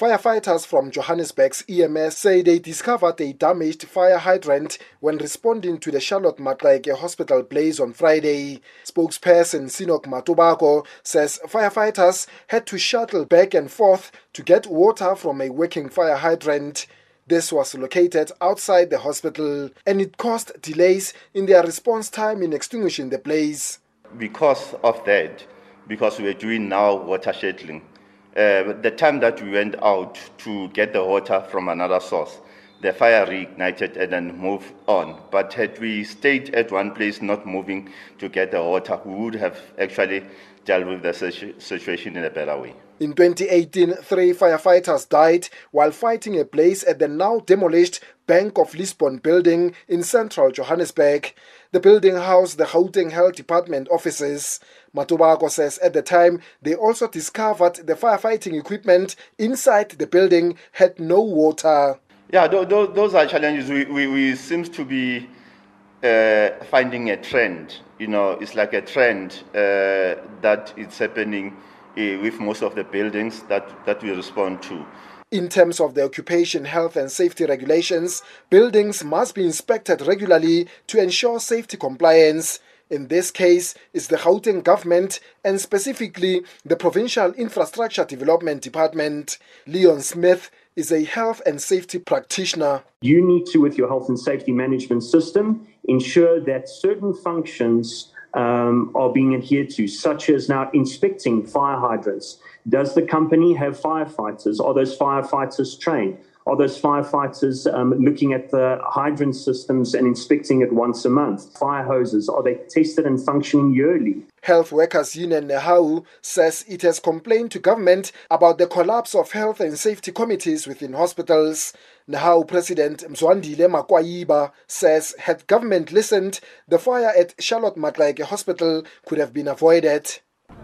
Firefighters from Johannesburg's EMS say they discovered a damaged fire hydrant when responding to the Charlotte Maxeke hospital blaze on Friday. Spokesperson Synock Matobako says firefighters had to shuttle back and forth to get water from a working fire hydrant. This was located outside the hospital and it caused delays in their response time in extinguishing the blaze. Because of that, because we are doing now water shuttling, Uh, the time that we went out to get the water from another source, the fire reignited and then moved on. But had we stayed at one place, not moving to get the water, we would have actually dealt with the situation in a better way. In 2018, three firefighters died while fighting a blaze at the now demolished Bank of Lisbon building in central Johannesburg. The building housed the Gauteng Health Department offices. Matobako says at the time they also discovered the firefighting equipment inside the building had no water. Yeah, those are challenges. We, we, we seem to be uh, finding a trend. You know, it's like a trend uh, that is happening uh, with most of the buildings that, that we respond to. In terms of the occupation health and safety regulations, buildings must be inspected regularly to ensure safety compliance. In this case, it's the Gauteng government and specifically the Provincial Infrastructure Development Department. Leon Smith is a health and safety practitioner. You need to, with your health and safety management system, ensure that certain functions um, are being adhered to, such as now inspecting fire hydrants. Does the company have firefighters? Are those firefighters trained? Are those firefighters um, looking at the hydrant systems and inspecting it once a month? Fire hoses, are they tested and functioning yearly? Health Workers Union Nehawu says it has complained to government about the collapse of health and safety committees within hospitals. Nehawu President Mzwandile Makwayiba says had government listened, the fire at Charlotte Maxeke Hospital could have been avoided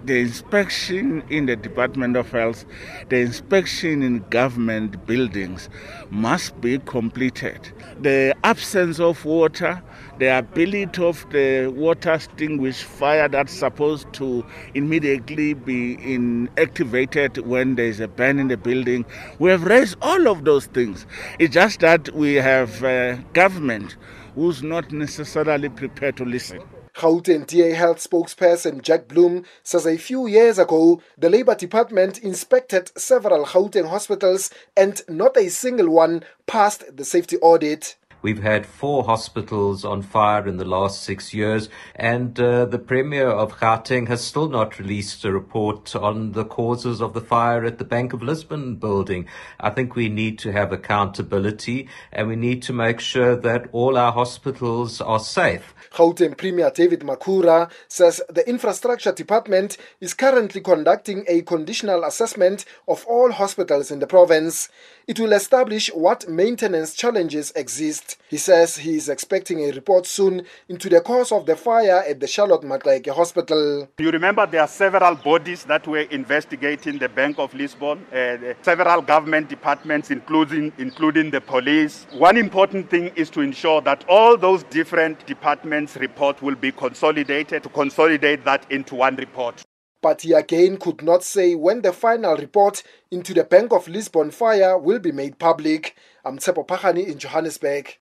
the inspection in the Department of Health, the inspection in government buildings must be completed. The absence of water, the ability of the water extinguish fire that's supposed to immediately be inactivated when there's a burn in the building. We have raised all of those things. It's just that we have a government who's not necessarily prepared to listen. Gauteng DA Health spokesperson Jack Bloom says a few years ago, the Labour Department inspected several Gauteng hospitals and not a single one passed the safety audit. We've had four hospitals on fire in the last six years, and uh, the Premier of Gauteng has still not released a report on the causes of the fire at the Bank of Lisbon building. I think we need to have accountability, and we need to make sure that all our hospitals are safe. Gauteng Premier David Makhura says the Infrastructure Department is currently conducting a conditional assessment of all hospitals in the province. It will establish what maintenance challenges exist. He says he is expecting a report soon into the cause of the fire at the Charlotte Maxeke Hospital. You remember there are several bodies that were investigating the Bank of Lisbon, uh, several government departments, including, including the police. One important thing is to ensure that all those different departments report will be consolidated to consolidate that into one report. But he again could not say when the final report into the Bank of Lisbon fire will be made public. I'm Tsepo Pachani in Johannesburg.